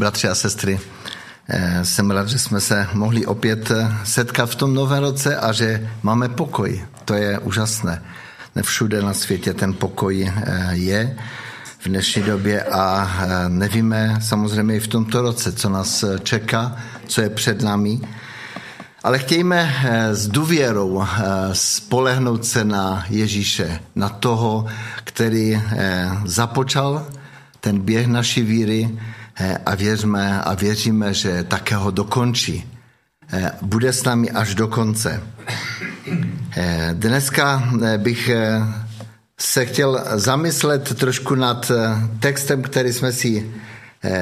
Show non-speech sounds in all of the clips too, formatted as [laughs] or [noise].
bratři a sestry. Eh, jsem rád, že jsme se mohli opět eh, setkat v tom novém roce a že máme pokoj. To je úžasné. Všude na světě ten pokoj eh, je v dnešní době a nevíme samozřejmě i v tomto roce, co nás čeká, co je před námi. Ale chtějme s důvěrou spolehnout se na Ježíše, na toho, který započal ten běh naší víry a věříme, a věříme, že také ho dokončí. Eh, bude s námi až do konce. Eh, dneska bych se chtěl zamyslet trošku nad textem, který jsme si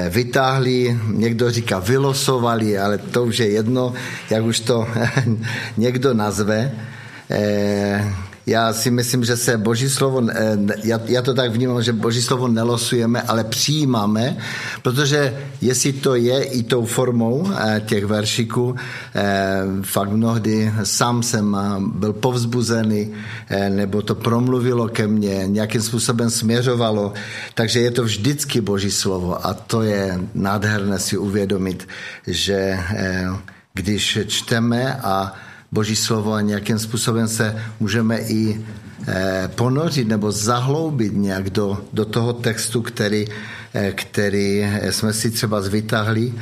vytáhli, někdo říká vylosovali, ale to už je jedno, jak už to [laughs] někdo nazve já si myslím, že se Boží slovo, já, já to tak vnímám, že Boží slovo nelosujeme, ale přijímáme, protože jestli to je i tou formou eh, těch veršiků, eh, fakt mnohdy sám jsem eh, byl povzbuzený, nebo to promluvilo ke mně, nějakým způsobem směřovalo, takže je to vždycky Boží slovo a to je nádherné si uvědomit, že když čteme a Boží slovo a nějakým způsobem se můžeme i eh, ponořit nebo zahloubit nějak do, do toho textu, který, eh, který jsme si třeba zvytáhli,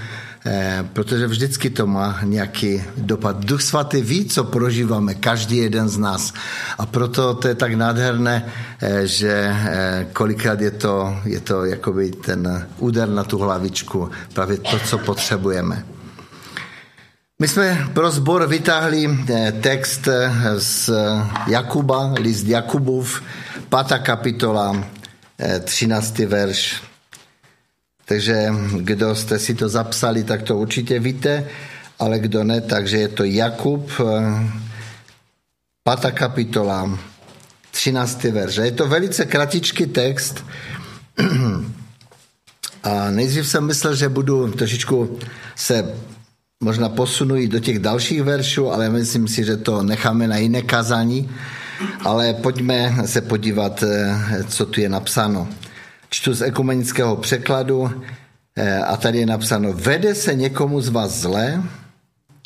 eh, protože vždycky to má nějaký dopad. Duch svatý ví, co prožíváme, každý jeden z nás. A proto to je tak nádherné, že kolikrát je to, je to jakoby ten úder na tu hlavičku, právě to, co potřebujeme. My jsme pro zbor vytáhli eh, text eh, z Jakuba, list Jakubův, 5. kapitola, 13. Eh, verš. Takže kdo jste si to zapsali, tak to určitě víte, ale kdo ne, takže je to Jakub, 5. kapitola, 13. verš. Je to velice kratičký text [clears throat] a nejdřív jsem myslel, že budu trošičku se možná posunují do těch dalších veršů, ale myslím si, že to necháme na jiné kazání. Ale pojďme se podívat, eh, co tu je napsáno. Čtu z ekumenického překladu eh, a tady je napsáno, vede se někomu z vás zlé,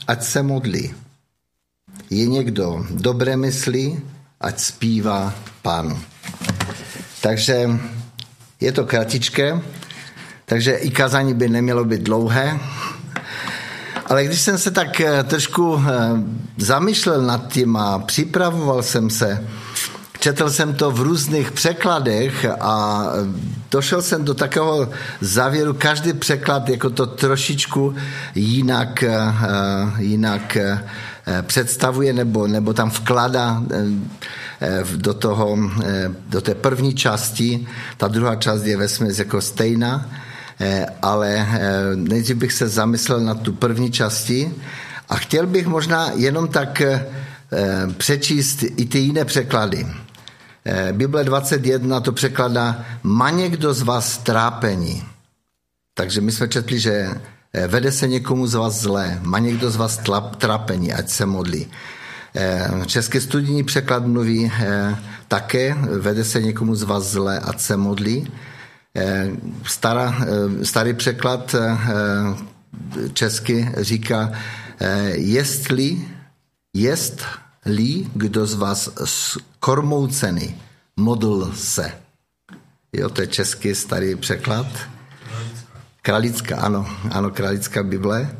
ať se modlí. Je někdo dobré myslí, ať zpívá pánu. Takže je to kratičké, takže i kazání by nemělo být dlouhé, ale když jsem se tak eh, trošku eh, zamýšlel nad tím a připravoval jsem se, četl jsem to v různých překladech a eh, došel jsem do takového závěru, každý překlad jako to trošičku jinak, jinak představuje nebo, nebo tam vkládá do, toho, do té první části. Ta druhá část je ve jako stejná. Eh, ale eh, nejdřív bych se zamyslel na tu první části a chtěl bych možná jenom tak eh, přečíst i ty jiné překlady. Bible 21 to překladá má někdo z vás trápení. Takže my jsme četli, že vede se někomu z vás zlé, má někdo z vás trápení, ať se modlí. Český studijní překlad mluví také, vede se někomu z vás zlé, ať se modlí. Eh, stará, eh, starý překlad eh, česky říká, jestli, jestli kdo z vás kormoucený modl se. Jo, to je český starý překlad. Kralická, ano, ano, kralická Bible.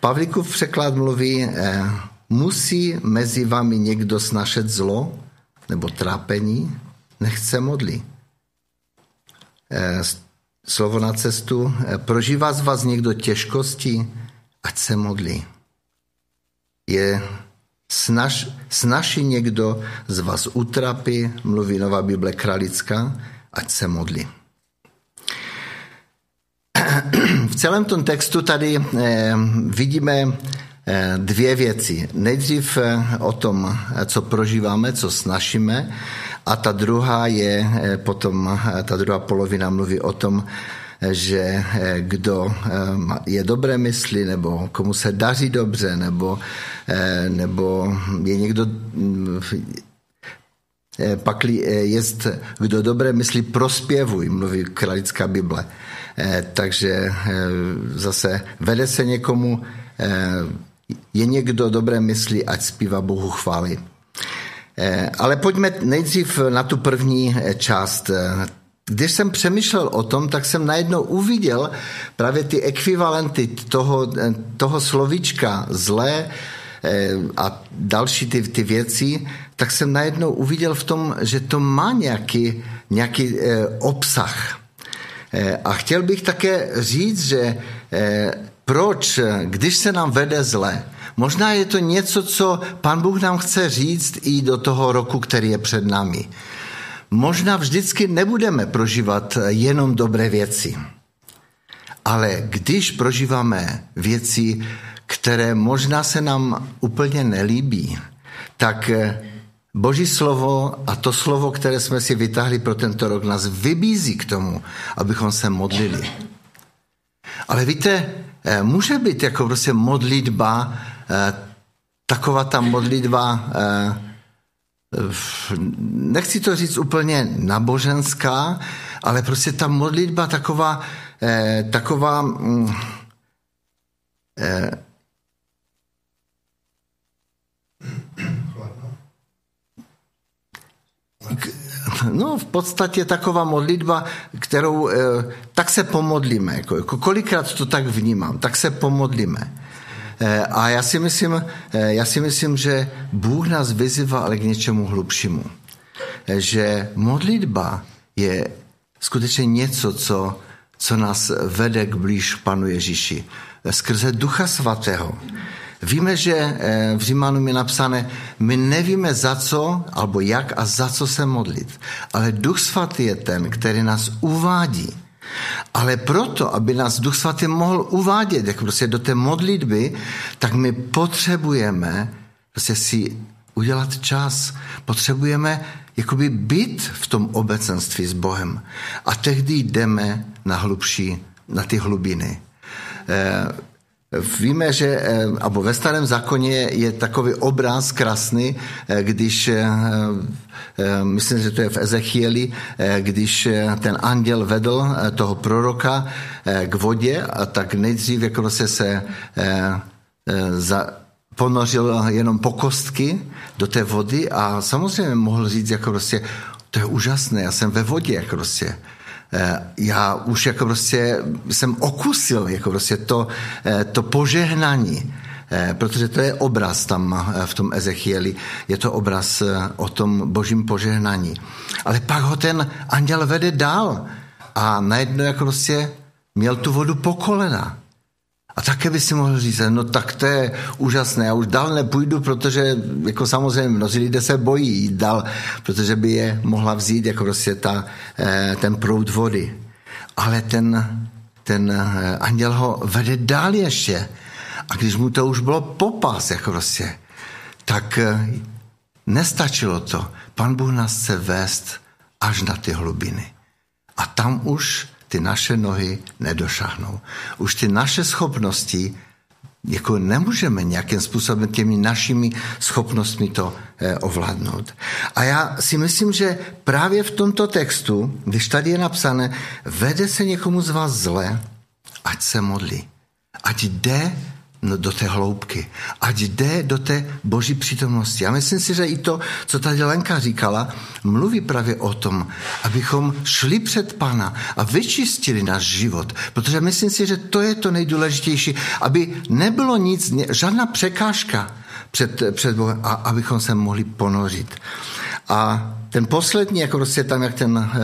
Pavlíkův překlad mluví, musí mezi vámi někdo snašet zlo nebo trápení, nechce modlit. Eh, slovo na cestu. Eh, prožívá z vás někdo těžkosti? Ať se modlí. Je snaž, snaží někdo z vás utrapy, mluví Nová Bible Kralická, ať se modlí. [clears throat] V celém tom textu tady eh, vidíme dvě věci. Nejdřív o tom, co prožíváme, co snažíme, a ta druhá je eh, potom, eh, ta druhá polovina mluví o tom, eh, že kdo je dobré mysli, nebo komu se daří dobře, nebo, nebo je někdo mm, pakli jest, kdo dobré myslí, prospěvuj, mluví kralická Bible. Takže zase vede se někomu, je někdo dobré myslí, ať zpívá Bohu chvály. Ale pojďme nejdřív na tu první část. Když jsem přemýšlel o tom, tak jsem najednou uviděl právě ty ekvivalenty toho, toho slovíčka zlé, Eh, a další ty, ty věci, tak jsem najednou uviděl v tom, že to má nějaký, nějaký eh, obsah. Eh, a chtěl bych také říct, že proč, když se nám vede zle, možná je to něco, co pan Bůh nám chce říct i do toho roku, který je před námi. Možná vždycky nebudeme prožívat jenom dobré věci. Ale když prožíváme věci, které možná se nám úplně nelíbí, tak eh, Boží slovo a to slovo, které jsme si vytáhli pro tento rok, nás vybízí k tomu, abychom se modlili. Ale víte, eh, může být jako prostě modlitba, taková ta modlitba, nechci to říct úplně naboženská, ale prostě ta modlitba taková, taková mm, No, v podstatě taková modlitba, kterou eh, tak se pomodlíme. Jako, jako kolikrát to tak vnímám, tak se pomodlíme. Eh, a já si myslím, eh, já si myslím, že Bůh nás vyzývá ale k něčemu hlubšímu. Že modlitba je skutečně něco, co, co nás vede k blíž Panu Ježíši. Skrze Ducha Svatého. Víme, že eh, v Římanům je napsané, my nevíme za co, alebo jak a za co se modlit. Ale Duch Svatý je ten, který nás uvádí. Ale proto, aby nás Duch Svatý mohl uvádět jako prostě do té modlitby, tak my potřebujeme prostě si udělat čas. Potřebujeme jakoby být v tom obecenství s Bohem. A tehdy jdeme na hlubší, na ty hlubiny. Eh, Víme, že eh, abo ve starém zákoně je takový obraz krásný, eh, když, eh, myslím, že to je v Ezechieli, když ten anděl vedl toho proroka k vodě, a tak nejdřív jako se se za, ponořil jenom po kostky do té vody a samozřejmě mohl říct jako prostě, to je úžasné, já jsem ve vodě jako prostě. Eh, já už jako prostě jsem okusil jako prostě to, eh, to požehnání, eh, protože to je obraz tam v tom Ezechieli, je to obraz o tom božím požehnání. Ale pak ho ten anděl vede dál a najednou jako prostě měl tu vodu po kolena. A také by si mohl říct, no tak to je úžasné, já už dál nepůjdu, protože jako samozřejmě mnozí lidé se bojí jít dál, protože by je mohla vzít jako prostě ta, eh, ten proud vody. Ale ten, ten eh, anděl ho vede dál ještě. A když mu to už bylo popas, jako prostě, tak eh, nestačilo to. Pan Bůh nás chce vést až na ty hlubiny. A tam už ty naše nohy nedošahnou. Už ty naše schopnosti jako nemůžeme nějakým způsobem těmi našimi schopnostmi to eh, ovládnout. A já si myslím, že právě v tomto textu, když tady je napsané, vede se někomu z vás zle, ať se modlí. Ať jde do té hloubky, ať jde do té boží přítomnosti. A myslím si, že i to, co tady Lenka říkala, mluví právě o tom, abychom šli před Pana a vyčistili náš život. Protože myslím si, že to je to nejdůležitější, aby nebylo nic, žádná překážka před, před Bohem, a abychom se mohli ponořit. A ten poslední, jako prostě tam, jak ten, eh,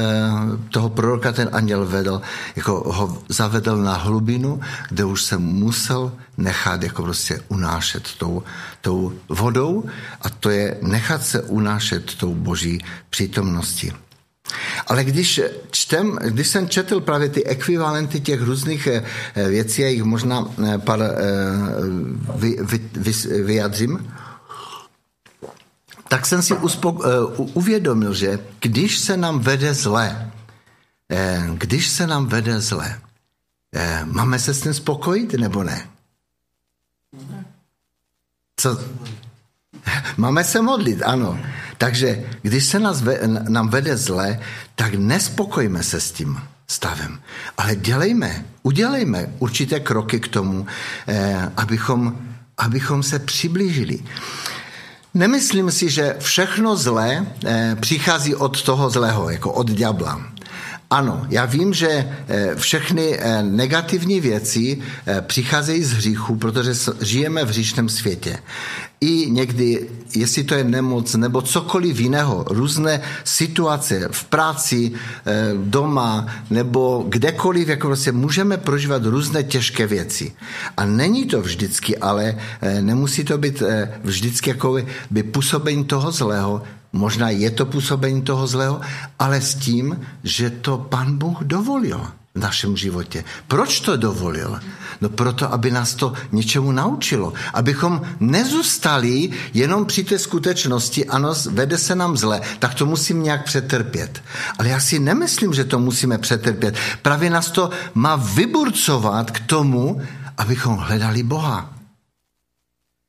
toho proroka ten anděl vedl, jako ho zavedl na hlubinu, kde už se musel nechat jako prostě unášet tou, tou vodou a to je nechat se unášet tou boží přítomností. Ale když, čtem, když jsem četl právě ty ekvivalenty těch různých eh, věcí, já jich možná eh, pár vy, vy, vy, vyjadřím, tak jsem si uspok- uh, uvědomil, že když se nám vede zle, eh, když se nám vede zle, eh, máme se s tím spokojit nebo ne? Co? Máme se modlit, ano. Takže když se nás, nám vede zle, tak nespokojíme se s tím stavem. Ale dělejme, udělejme určité kroky k tomu, eh, abychom, abychom se přiblížili. Nemyslím si, že všechno zlé eh, přichází od toho zlého, jako od ďábla. Ano, já vím, že eh, všechny eh, negativní věci eh, přicházejí z hříchu, protože žijeme v hříšném světě. I někdy, jestli to je nemoc nebo cokoliv jiného, různé situace v práci, doma nebo kdekoliv, jako prostě můžeme prožívat různé těžké věci. A není to vždycky, ale nemusí to být vždycky jako by působení toho zlého, Možná je to působení toho zlého, ale s tím, že to pan Bůh dovolil v našem životě. Proč to dovolil? No proto, aby nás to něčemu naučilo. Abychom nezůstali jenom při té skutečnosti, ano, vede se nám zle, tak to musím nějak přetrpět. Ale já si nemyslím, že to musíme přetrpět. Právě nás to má vyburcovat k tomu, abychom hledali Boha.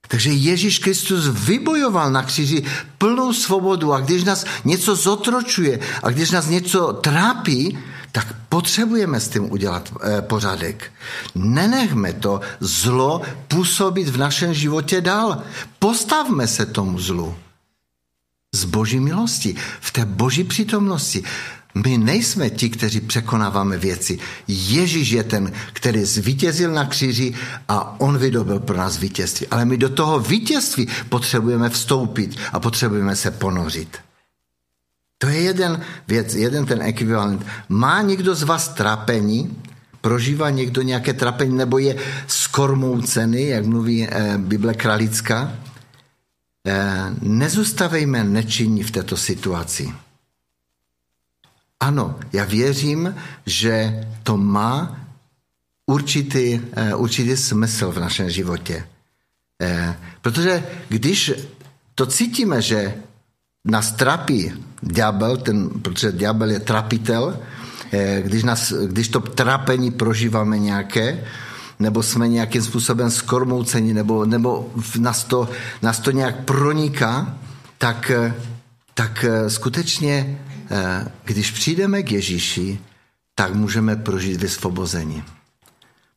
Takže Ježíš Kristus vybojoval na kříži plnou svobodu a když nás něco zotročuje a když nás něco trápí, tak potřebujeme s tím udělat e, pořádek. Nenechme to zlo působit v našem životě dál. Postavme se tomu zlu. Z boží milosti, v té boží přítomnosti. My nejsme ti, kteří překonáváme věci. Ježíš je ten, který zvítězil na kříži a on vydobil pro nás vítězství. Ale my do toho vítězství potřebujeme vstoupit a potřebujeme se ponořit. To je jeden věc, jeden ten ekvivalent. Má někdo z vás trápení? Prožívá někdo nějaké trápení nebo je skormoucený, jak mluví eh, Bible kralická? Eh, nezůstavejme nečinní v této situaci. Ano, já věřím, že to má určitý, eh, určitý smysl v našem životě. Eh, protože když to cítíme, že nás trapí ďábel, ten, protože ďábel je trapitel, eh, když, nás, když to trápení prožíváme nějaké, nebo jsme nějakým způsobem skormouceni, nebo, nebo nás, to, nás to nějak proniká, tak, tak skutečně když přijdeme k Ježíši, tak můžeme prožít vysvobození.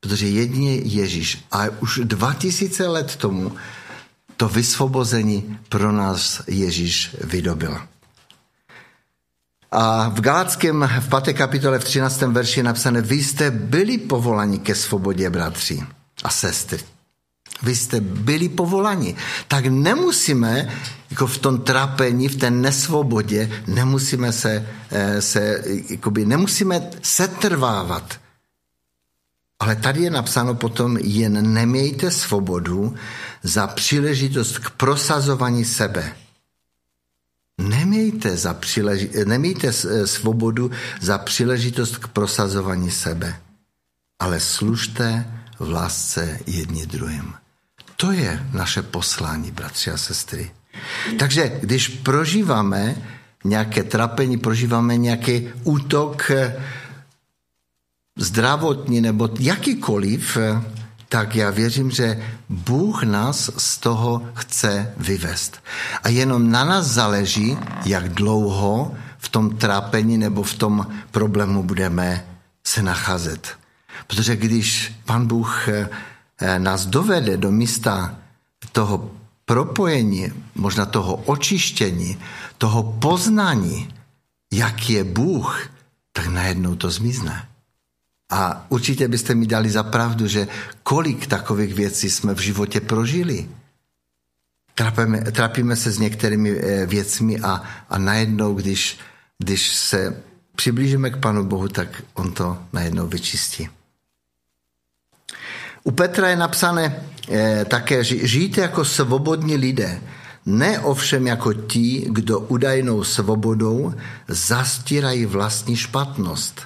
Protože jedině Ježíš, a už 2000 let tomu, to vysvobození pro nás Ježíš vydobil. A v Galackém v 5. kapitole v 13. verši je napsané, vy jste byli povolani ke svobodě, bratři a sestry. Vy jste byli povolani. Tak nemusíme jako v tom trápení, v té nesvobodě, nemusíme se, eh, se jakoby, nemusíme setrvávat. Ale tady je napsáno potom, jen nemějte svobodu za příležitost k prosazování sebe. Nemějte, za příleži- nemějte eh, svobodu za příležitost k prosazování sebe, ale služte v lásce jedni druhým. To je naše poslání, bratři a sestry. Takže když prožíváme nějaké trapení, prožíváme nějaký útok eh, zdravotní nebo jakýkoliv, eh, tak já věřím, že Bůh nás z toho chce vyvést. A jenom na nás záleží, jak dlouho v tom trápení nebo v tom problému budeme se nacházet. Protože když pan Bůh eh, nás dovede do místa toho propojení, možná toho očištění, toho poznání, jak je Bůh, tak najednou to zmizne. A určitě byste mi dali za pravdu, že kolik takových věcí jsme v životě prožili. Trápíme, trápíme se s některými eh, věcmi a, a najednou, když, když se přiblížíme k Panu Bohu, tak On to najednou vyčistí. U Petra je napsané eh, také, že žijte jako svobodní lidé, ne ovšem jako ti, kdo údajnou svobodou zastírají vlastní špatnost,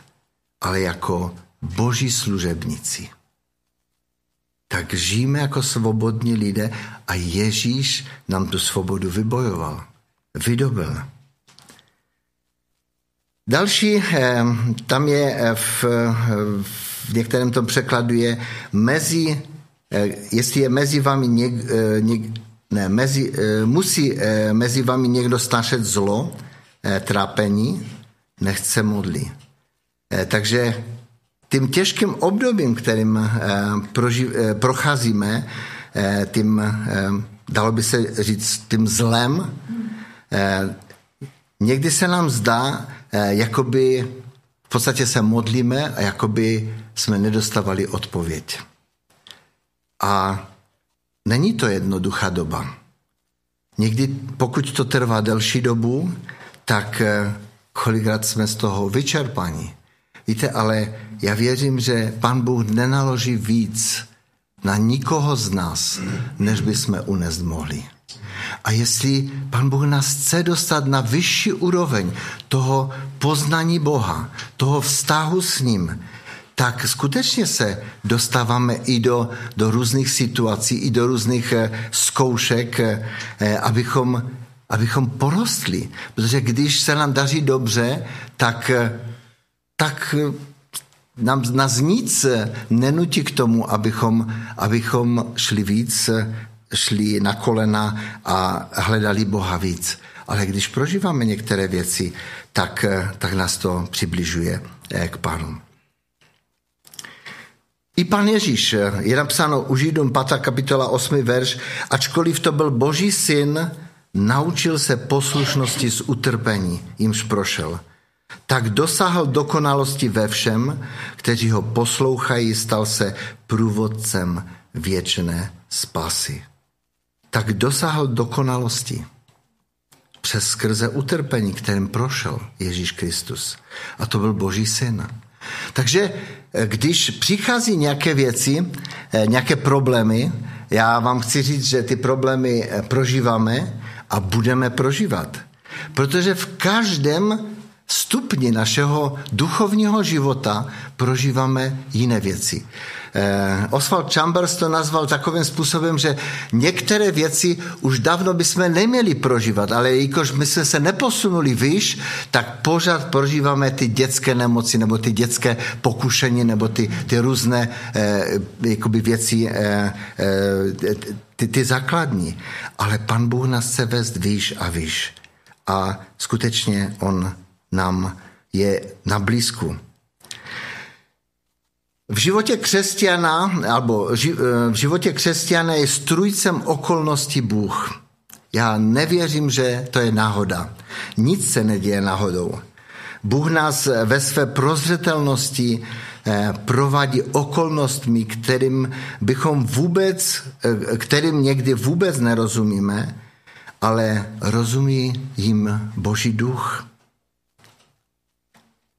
ale jako boží služebníci. Tak žijeme jako svobodní lidé a Ježíš nám tu svobodu vybojoval, vydobil. Další, eh, tam je eh, v, v v některém tom překladu je mezi, eh, jestli je mezi vámi něk, eh, něk, ne, mezi, musí mezi vami někdo snašet zlo, trápení, nechce modlí. Takže tím těžkým obdobím, kterým procházíme, tím, dalo by se říct, tím zlem, někdy se nám zdá, jakoby v podstatě se modlíme a jakoby jsme nedostávali odpověď. A není to jednoduchá doba. Někdy, pokud to trvá delší dobu, tak eh, kolikrát jsme z toho vyčerpaní. Víte, ale já věřím, že Pan Bůh nenaloží víc na nikoho z nás, než by jsme unést mohli. A jestli Pan Bůh nás chce dostat na vyšší úroveň toho poznání Boha, toho vztahu s ním, tak skutečně se dostáváme i do, do různých situací, i do různých eh, zkoušek, eh, abychom, abychom porostli. Protože když se nám daří dobře, tak, eh, tak nám, nás nic nenutí k tomu, abychom, abychom šli víc šli na kolena a hledali Boha víc. Ale když prožíváme některé věci, tak, tak nás to přibližuje eh, k Pánu. I pan Ježíš, eh, je napsáno u Židům 5. kapitola 8. verš, ačkoliv to byl boží syn, naučil se poslušnosti z utrpení, jimž prošel. Tak dosáhl dokonalosti ve všem, kteří ho poslouchají, stal se průvodcem věčné spásy tak dosáhl dokonalosti přes skrze utrpení, kterým prošel Ježíš Kristus. A to byl Boží syn. Takže eh, když přichází nějaké věci, eh, nějaké problémy, já vám chci říct, že ty problémy eh, prožíváme a budeme prožívat. Protože v každém stupni našeho duchovního života prožíváme jiné věci. Eh, Oswald Chambers to nazval takovým způsobem, že některé věci už dávno bychom neměli prožívat, ale jakož my jsme se neposunuli výš, tak pořád prožíváme ty dětské nemoci nebo ty dětské pokušení nebo ty, ty různé eh, jakoby věci, eh, eh, ty, ty základní. Ale pan Bůh nás chce vést výš a výš. A skutečně on nám je na blízku. V životě křesťana, alebo eh, v životě křesťana je strujcem okolností Bůh. Já nevěřím, že to je náhoda. Nic se neděje náhodou. Bůh nás ve své prozřetelnosti eh, provádí okolnostmi, kterým bychom vůbec, eh, kterým někdy vůbec nerozumíme, ale rozumí jim Boží duch.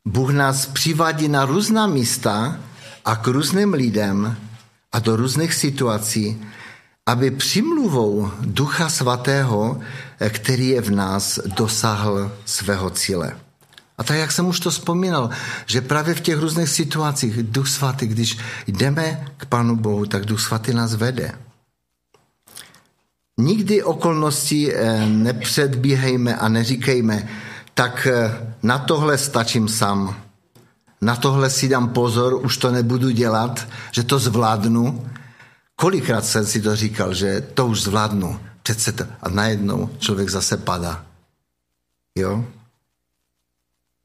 Bůh nás přivádí na různá místa a k různým lidem a do různých situací, aby přimluvou Ducha Svatého, který je v nás, dosáhl svého cíle. A tak, jak jsem už to vzpomínal, že právě v těch různých situacích Duch Svatý, když jdeme k Panu Bohu, tak Duch Svatý nás vede. Nikdy okolnosti eh, nepředbíhejme a neříkejme, tak eh, na tohle stačím sám. Na tohle si dám pozor, už to nebudu dělat, že to zvládnu. Kolikrát jsem si to říkal, že to už zvládnu. Přece to. A najednou člověk zase padá. Jo?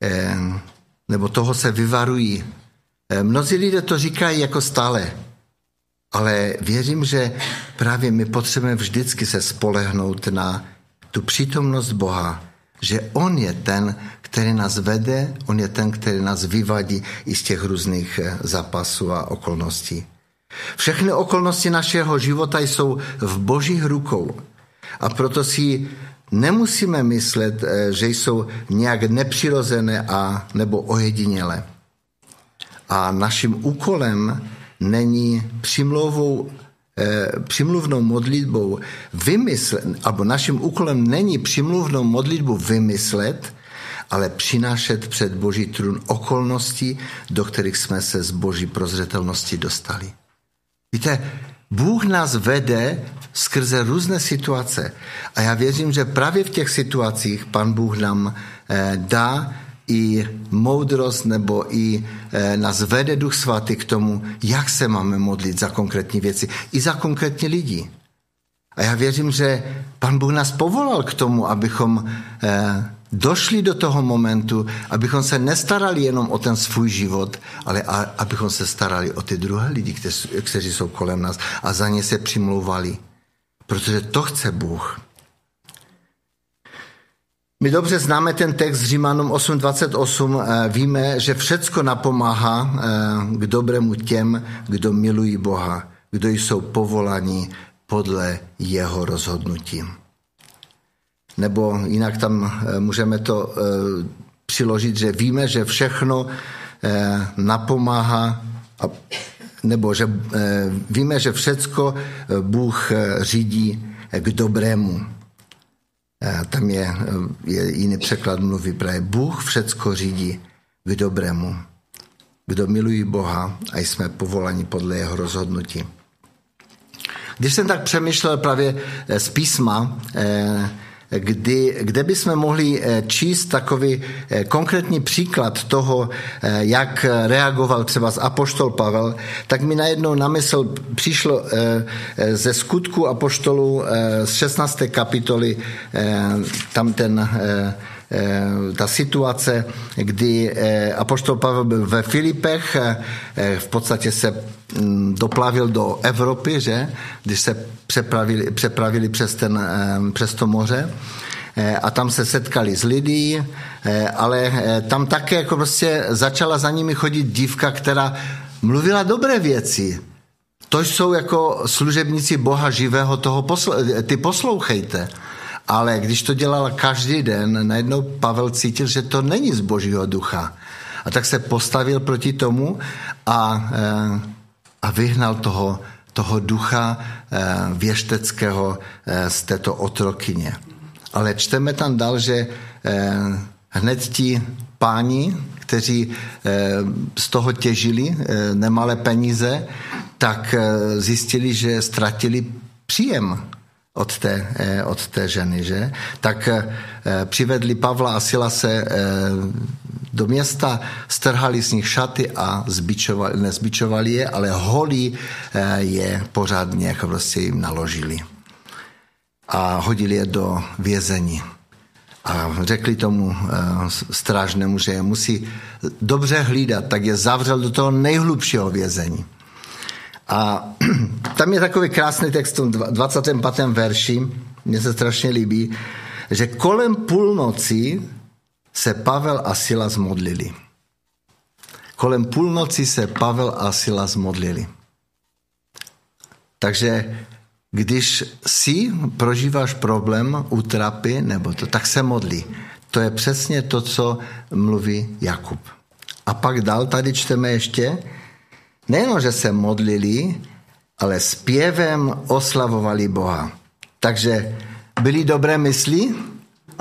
E, nebo toho se vyvarují. E, mnozí lidé to říkají jako stále. Ale věřím, že právě my potřebujeme vždycky se spolehnout na tu přítomnost Boha, že On je ten, který nás vede, On je ten, který nás vyvadí i z těch různých eh, zápasů a okolností. Všechny okolnosti našeho života jsou v božích rukou. A proto si nemusíme myslet, eh, že jsou nějak nepřirozené a nebo ojedinělé. A naším úkolem není přimlouvou Eh, přimluvnou modlitbou vymyslet, alebo naším úkolem není přimluvnou modlitbu vymyslet, ale přinášet před Boží trůn okolnosti, do kterých jsme se z Boží prozřetelnosti dostali. Víte, Bůh nás vede skrze různé situace. A já věřím, že právě v těch situacích Pan Bůh nám eh, dá i moudrost nebo i e, nás vede Duch Svatý k tomu, jak se máme modlit za konkrétní věci, i za konkrétní lidi. A já věřím, že pan Bůh nás povolal k tomu, abychom eh, došli do toho momentu, abychom se nestarali jenom o ten svůj život, ale a, abychom se starali o ty druhé lidi, kteří, kteří jsou kolem nás a za ně se přimlouvali. Protože to chce Bůh. My dobře známe ten text z Římanům 8.28. Eh, víme, že všecko napomáhá eh, k dobrému těm, kdo milují Boha, kdo jsou povolaní podle jeho rozhodnutí. Nebo jinak tam eh, můžeme to přiložit, že víme, že všechno napomáhá, nebo že víme, že všecko Bůh řídí k dobrému. Tam je, je jiný překlad mluví právě Bůh všecko řídí k dobrému. Kdo milují Boha a jsme povolani podle jeho rozhodnutí. Když jsem tak přemýšlel právě z písma, eh, kdy, kde bychom mohli eh, číst takový eh, konkrétní příklad toho, eh, jak reagoval třeba z Apoštol Pavel, tak mi najednou na mysl přišlo ze skutku Apoštolu z 16. kapitoly tam ten ta situace, kdy Apoštol Pavel byl ve Filipech, v podstatě se doplavil do Evropy, že? když se přepravili, přepravili přes, ten, přes to moře a tam se setkali s lidí, ale tam také jako prostě začala za nimi chodit dívka, která mluvila dobré věci. To jsou jako služebníci Boha živého, toho posl- ty poslouchejte. Ale když to dělala každý den, najednou Pavel cítil, že to není z božího ducha. A tak se postavil proti tomu a, a vyhnal toho, toho ducha věšteckého z této otrokyně. Ale čteme tam dál, že hned ti páni, kteří z toho těžili nemalé peníze, tak zjistili, že ztratili příjem od té, eh, od té ženy, že? Tak eh, přivedli Pavla a Silase eh, do města, strhali z nich šaty a zbičovali, nezbičovali je, ale holí je pořádně jako prostě jim naložili. A hodili je do vězení. A řekli tomu strážnému, že je musí dobře hlídat, tak je zavřel do toho nejhlubšího vězení. A [clears throat] tam je takový krásný text v 25. verši, mně se strašně líbí, že kolem půlnoci se Pavel a Sila zmodlili. Kolem půlnoci se Pavel a Sila zmodlili. Takže když si prožíváš problém, utrapy nebo to, tak se modlí. To je přesně to, co mluví Jakub. A pak dál tady čteme ještě, nejenom, že se modlili, ale zpěvem oslavovali Boha. Takže byli dobré mysli?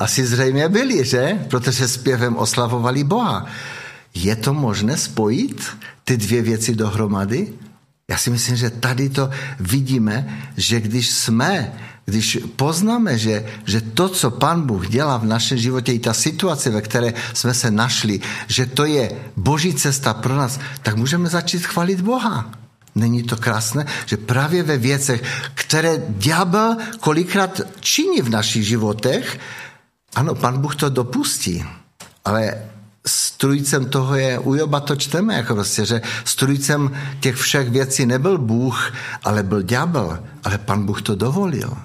Asi zřejmě byli, že? Protože zpěvem oslavovali Boha. Je to možné spojit ty dvě věci dohromady? Já si myslím, že tady to vidíme, že když jsme, když poznáme, že, že to, co Pan Bůh dělá v našem životě, i ta situace, ve které jsme se našli, že to je boží cesta pro nás, tak můžeme začít chvalit Boha. Není to krásné, že právě ve věcech, které ďábel kolikrát činí v našich životech, ano, pan Bůh to dopustí, ale strujcem toho je, u Joba to čteme, jako prostě, že strujcem těch všech věcí nebyl Bůh, ale byl ďábel, ale pan Bůh to dovolil.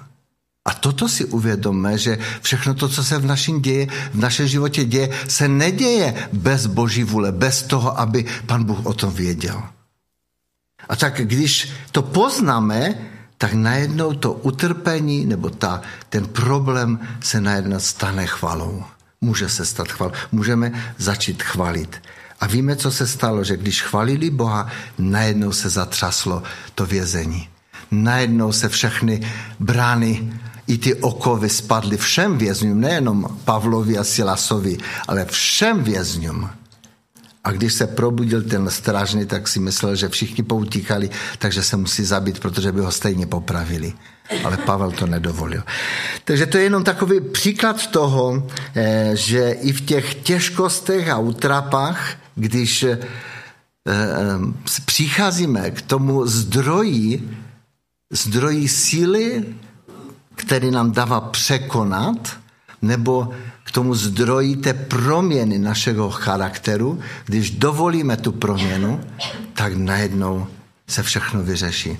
A toto si uvědomme, že všechno to, co se v našem, děje, v našem životě děje, se neděje bez boží vůle, bez toho, aby pan Bůh o tom věděl. A tak když to poznáme, tak najednou to utrpení nebo ta, ten problém se najednou stane chvalou. Může se stát chval. Můžeme začít chvalit. A víme, co se stalo, že když chvalili Boha, najednou se zatřaslo to vězení. Najednou se všechny brány i ty okovy spadly všem vězňům, nejenom Pavlovi a Silasovi, ale všem vězňům. A když se probudil ten strážný, tak si myslel, že všichni poutíkali, takže se musí zabít, protože by ho stejně popravili. Ale Pavel to nedovolil. Takže to je jenom takový příklad toho, eh, že i v těch těžkostech a utrapách, když eh, eh, přicházíme k tomu zdroji, zdroji síly který nám dává překonat, nebo k tomu zdroji té proměny našeho charakteru, když dovolíme tu proměnu, tak najednou se všechno vyřeší.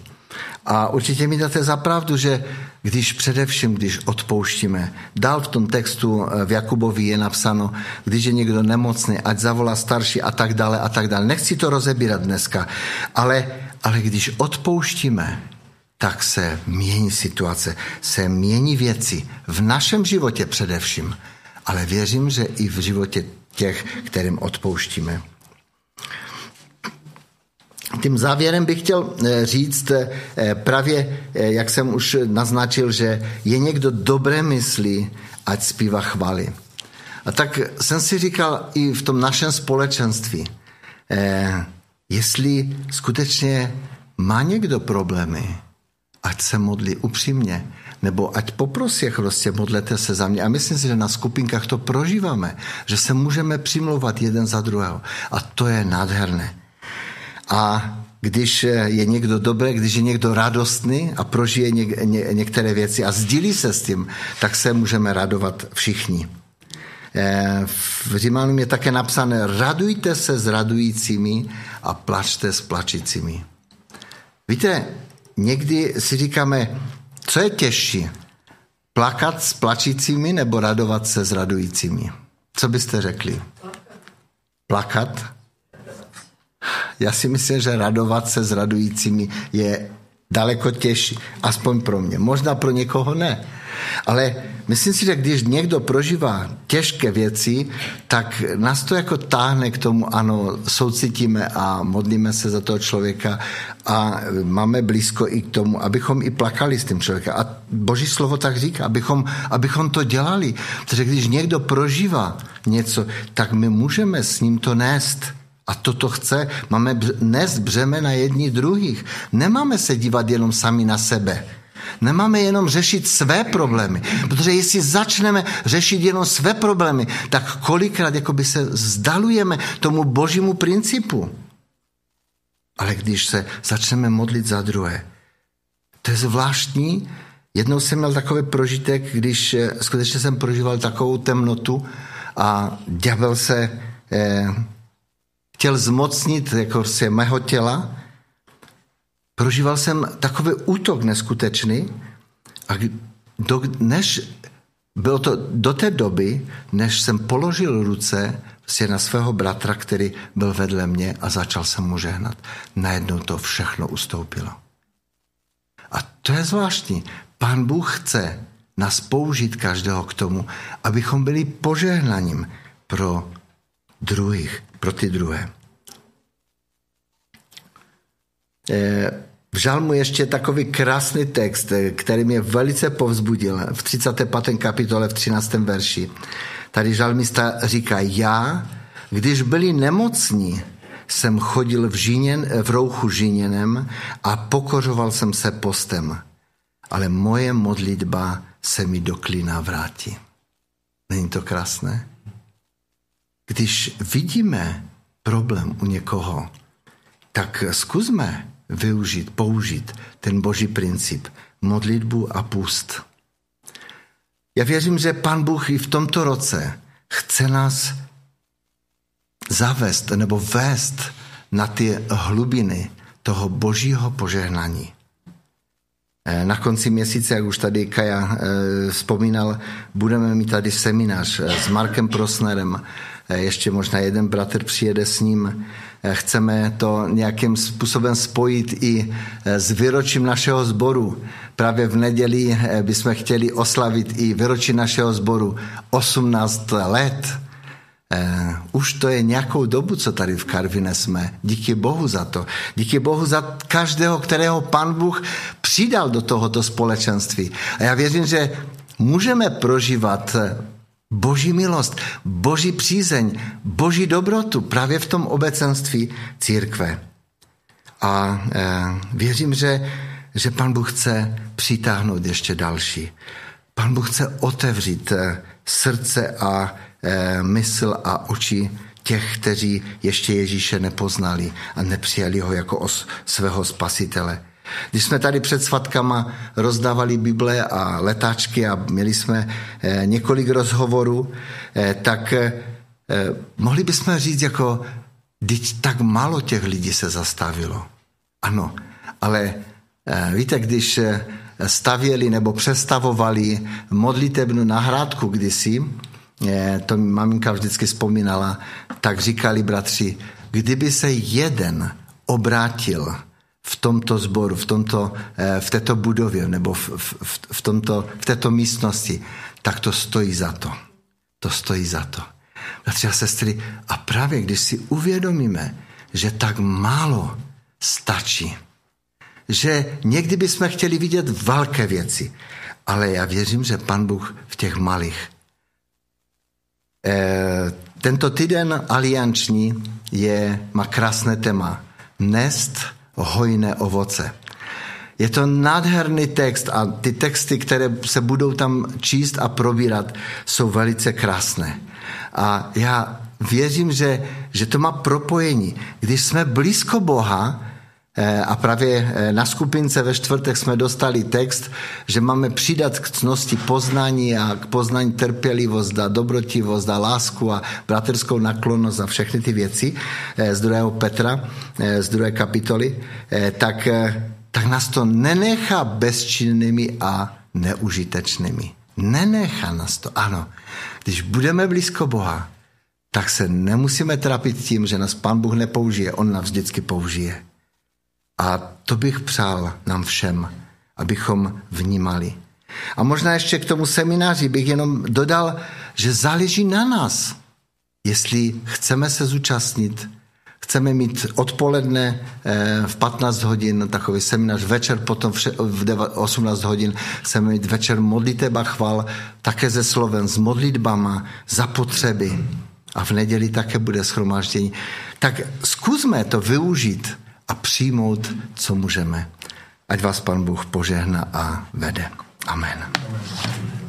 A určitě mi dáte za pravdu, že když především, když odpouštíme, dál v tom textu eh, v Jakubovi je napsáno, když je někdo nemocný, ať zavolá starší a tak dále a tak dále. Nechci to rozebírat dneska, ale, ale když odpouštíme, tak se mění situace, se mění věci v našem životě především, ale věřím, že i v životě těch, kterým odpouštíme. Tím závěrem bych chtěl eh, říct eh, právě, eh, jak jsem už naznačil, že je někdo dobré myslí, ať zpívá chvály. A tak jsem si říkal i v tom našem společenství, jestli skutečně má někdo problémy, ať se modlí upřímně, nebo ať poprosí prostě modlete se za mě. A myslím si, že na skupinkách to prožíváme, že se můžeme přimlouvat jeden za druhého. A to je nádherné. A když je někdo dobrý, když je někdo radostný a prožije něk, ně, některé věci a sdílí se s tím, tak se můžeme radovat všichni. Eh, v Římanům je také napsané, radujte se s radujícími a plačte s plačícími. Víte, někdy si říkáme, co je těžší? Plakat s plačícími nebo radovat se s radujícími? Co byste řekli? Plakat? Já si myslím, že radovat se s radujícími je daleko těžší, aspoň pro mě. Možná pro někoho ne. Ale myslím si, že když někdo prožívá těžké věci, tak nás to jako táhne k tomu, ano, soucitíme a modlíme se za toho člověka a máme blízko i k tomu, abychom i plakali s tím člověkem. A Boží slovo tak říká, abychom, abychom to dělali. Protože když někdo prožívá něco, tak my můžeme s ním to nést. A toto chce, máme nést břemena jedni druhých. Nemáme se dívat jenom sami na sebe. Nemáme jenom řešit své problémy, protože jestli začneme řešit jenom své problémy, tak kolikrát jakoby se zdalujeme tomu božímu principu. Ale když se začneme modlit za druhé, to je zvláštní. Jednou jsem měl takový prožitek, když eh, skutečně jsem prožíval takovou temnotu a ďábel se eh, chtěl zmocnit jako se mého těla, prožíval jsem takový útok neskutečný a do, než bylo to do té doby, než jsem položil ruce prostě na svého bratra, který byl vedle mě a začal jsem mu žehnat. Najednou to všechno ustoupilo. A to je zvláštní. Pán Bůh chce nás použít každého k tomu, abychom byli požehnaním pro druhých pro ty druhé. Eh, v žalmu ještě takový krásný text, eh, který mě velice povzbudil v 35. kapitole v 13. verši. Tady žalmista říká, já, když byli nemocní, jsem chodil v, žíněn, v rouchu žíněnem a pokořoval jsem se postem. Ale moje modlitba se mi do klína vrátí. Není to krásné? Když vidíme problém u někoho, tak zkusme využít, použít ten boží princip, modlitbu a pust. Já věřím, že Pan Bůh i v tomto roce chce nás zavést nebo vést na ty hlubiny toho božího požehnání. Eh, na konci měsíce, jak už tady Kaja eh, vzpomínal, budeme mít tady seminář eh, s Markem Prosnerem. Ještě možná jeden bratr přijede s ním. Chceme to nějakým způsobem spojit i s výročím našeho sboru. Právě v neděli bychom chtěli oslavit i výročí našeho sboru 18 let už to je nějakou dobu, co tady v Karvine jsme. Díky Bohu za to. Díky Bohu za každého, kterého pan Bůh přidal do tohoto společenství. A já věřím, že můžeme prožívat Boží milost, Boží přízeň, Boží dobrotu právě v tom obecenství církve. A eh, věřím, že, že pan Bůh chce přitáhnout ještě další. Pan Bůh chce otevřít eh, srdce a Eh, mysl a oči těch, kteří ještě Ježíše nepoznali a nepřijali ho jako os, svého spasitele. Když jsme tady před svatkama rozdávali Bible a letáčky a měli jsme eh, několik rozhovorů, eh, tak eh, mohli bychom říct jako, teď tak málo těch lidí se zastavilo. Ano, ale víte, když stavěli nebo přestavovali modlitebnu nahrádku kdysi, to mi maminka vždycky vzpomínala, tak říkali bratři, kdyby se jeden obrátil v tomto sboru, v, tomto, eh, v této budově nebo v, v, v, tomto, v této místnosti, tak to stojí za to. To stojí za to. Bratři a sestry, a právě když si uvědomíme, že tak málo stačí, že někdy bychom chtěli vidět velké věci, ale já věřím, že Pan Bůh v těch malých. E, tento týden alianční je, má krásné téma. Nest hojné ovoce. Je to nádherný text a ty texty, které se budou tam číst a probírat, jsou velice krásné. A já věřím, že, že to má propojení. Když jsme blízko Boha, a právě eh, na skupince ve čtvrtek jsme dostali text, že máme přidat k cnosti poznání a k poznání trpělivost a dobrotivost a lásku a braterskou naklonost a všechny ty věci eh, z druhého Petra, z druhé kapitoly, tak, tak nás to nenechá bezčinnými a neužitečnými. Nenechá nás to, ano. Když budeme blízko Boha, tak se nemusíme trápit tím, že nás Pán Bůh nepoužije, On nás vždycky použije. A to bych přál nám všem, abychom vnímali. A možná ještě k tomu semináři bych jenom dodal, že záleží na nás, jestli chceme se zúčastnit, chceme mít odpoledne eh, v 15 hodin takový seminář, večer potom v 18 hodin chceme mít večer modliteba chval, také ze Sloven, s modlitbama za potřeby. A v neděli také bude schromáždění. Tak zkusme to využít a přijmout, co můžeme. Ať vás Pan Bůh požehna a vede. Amen. Amen.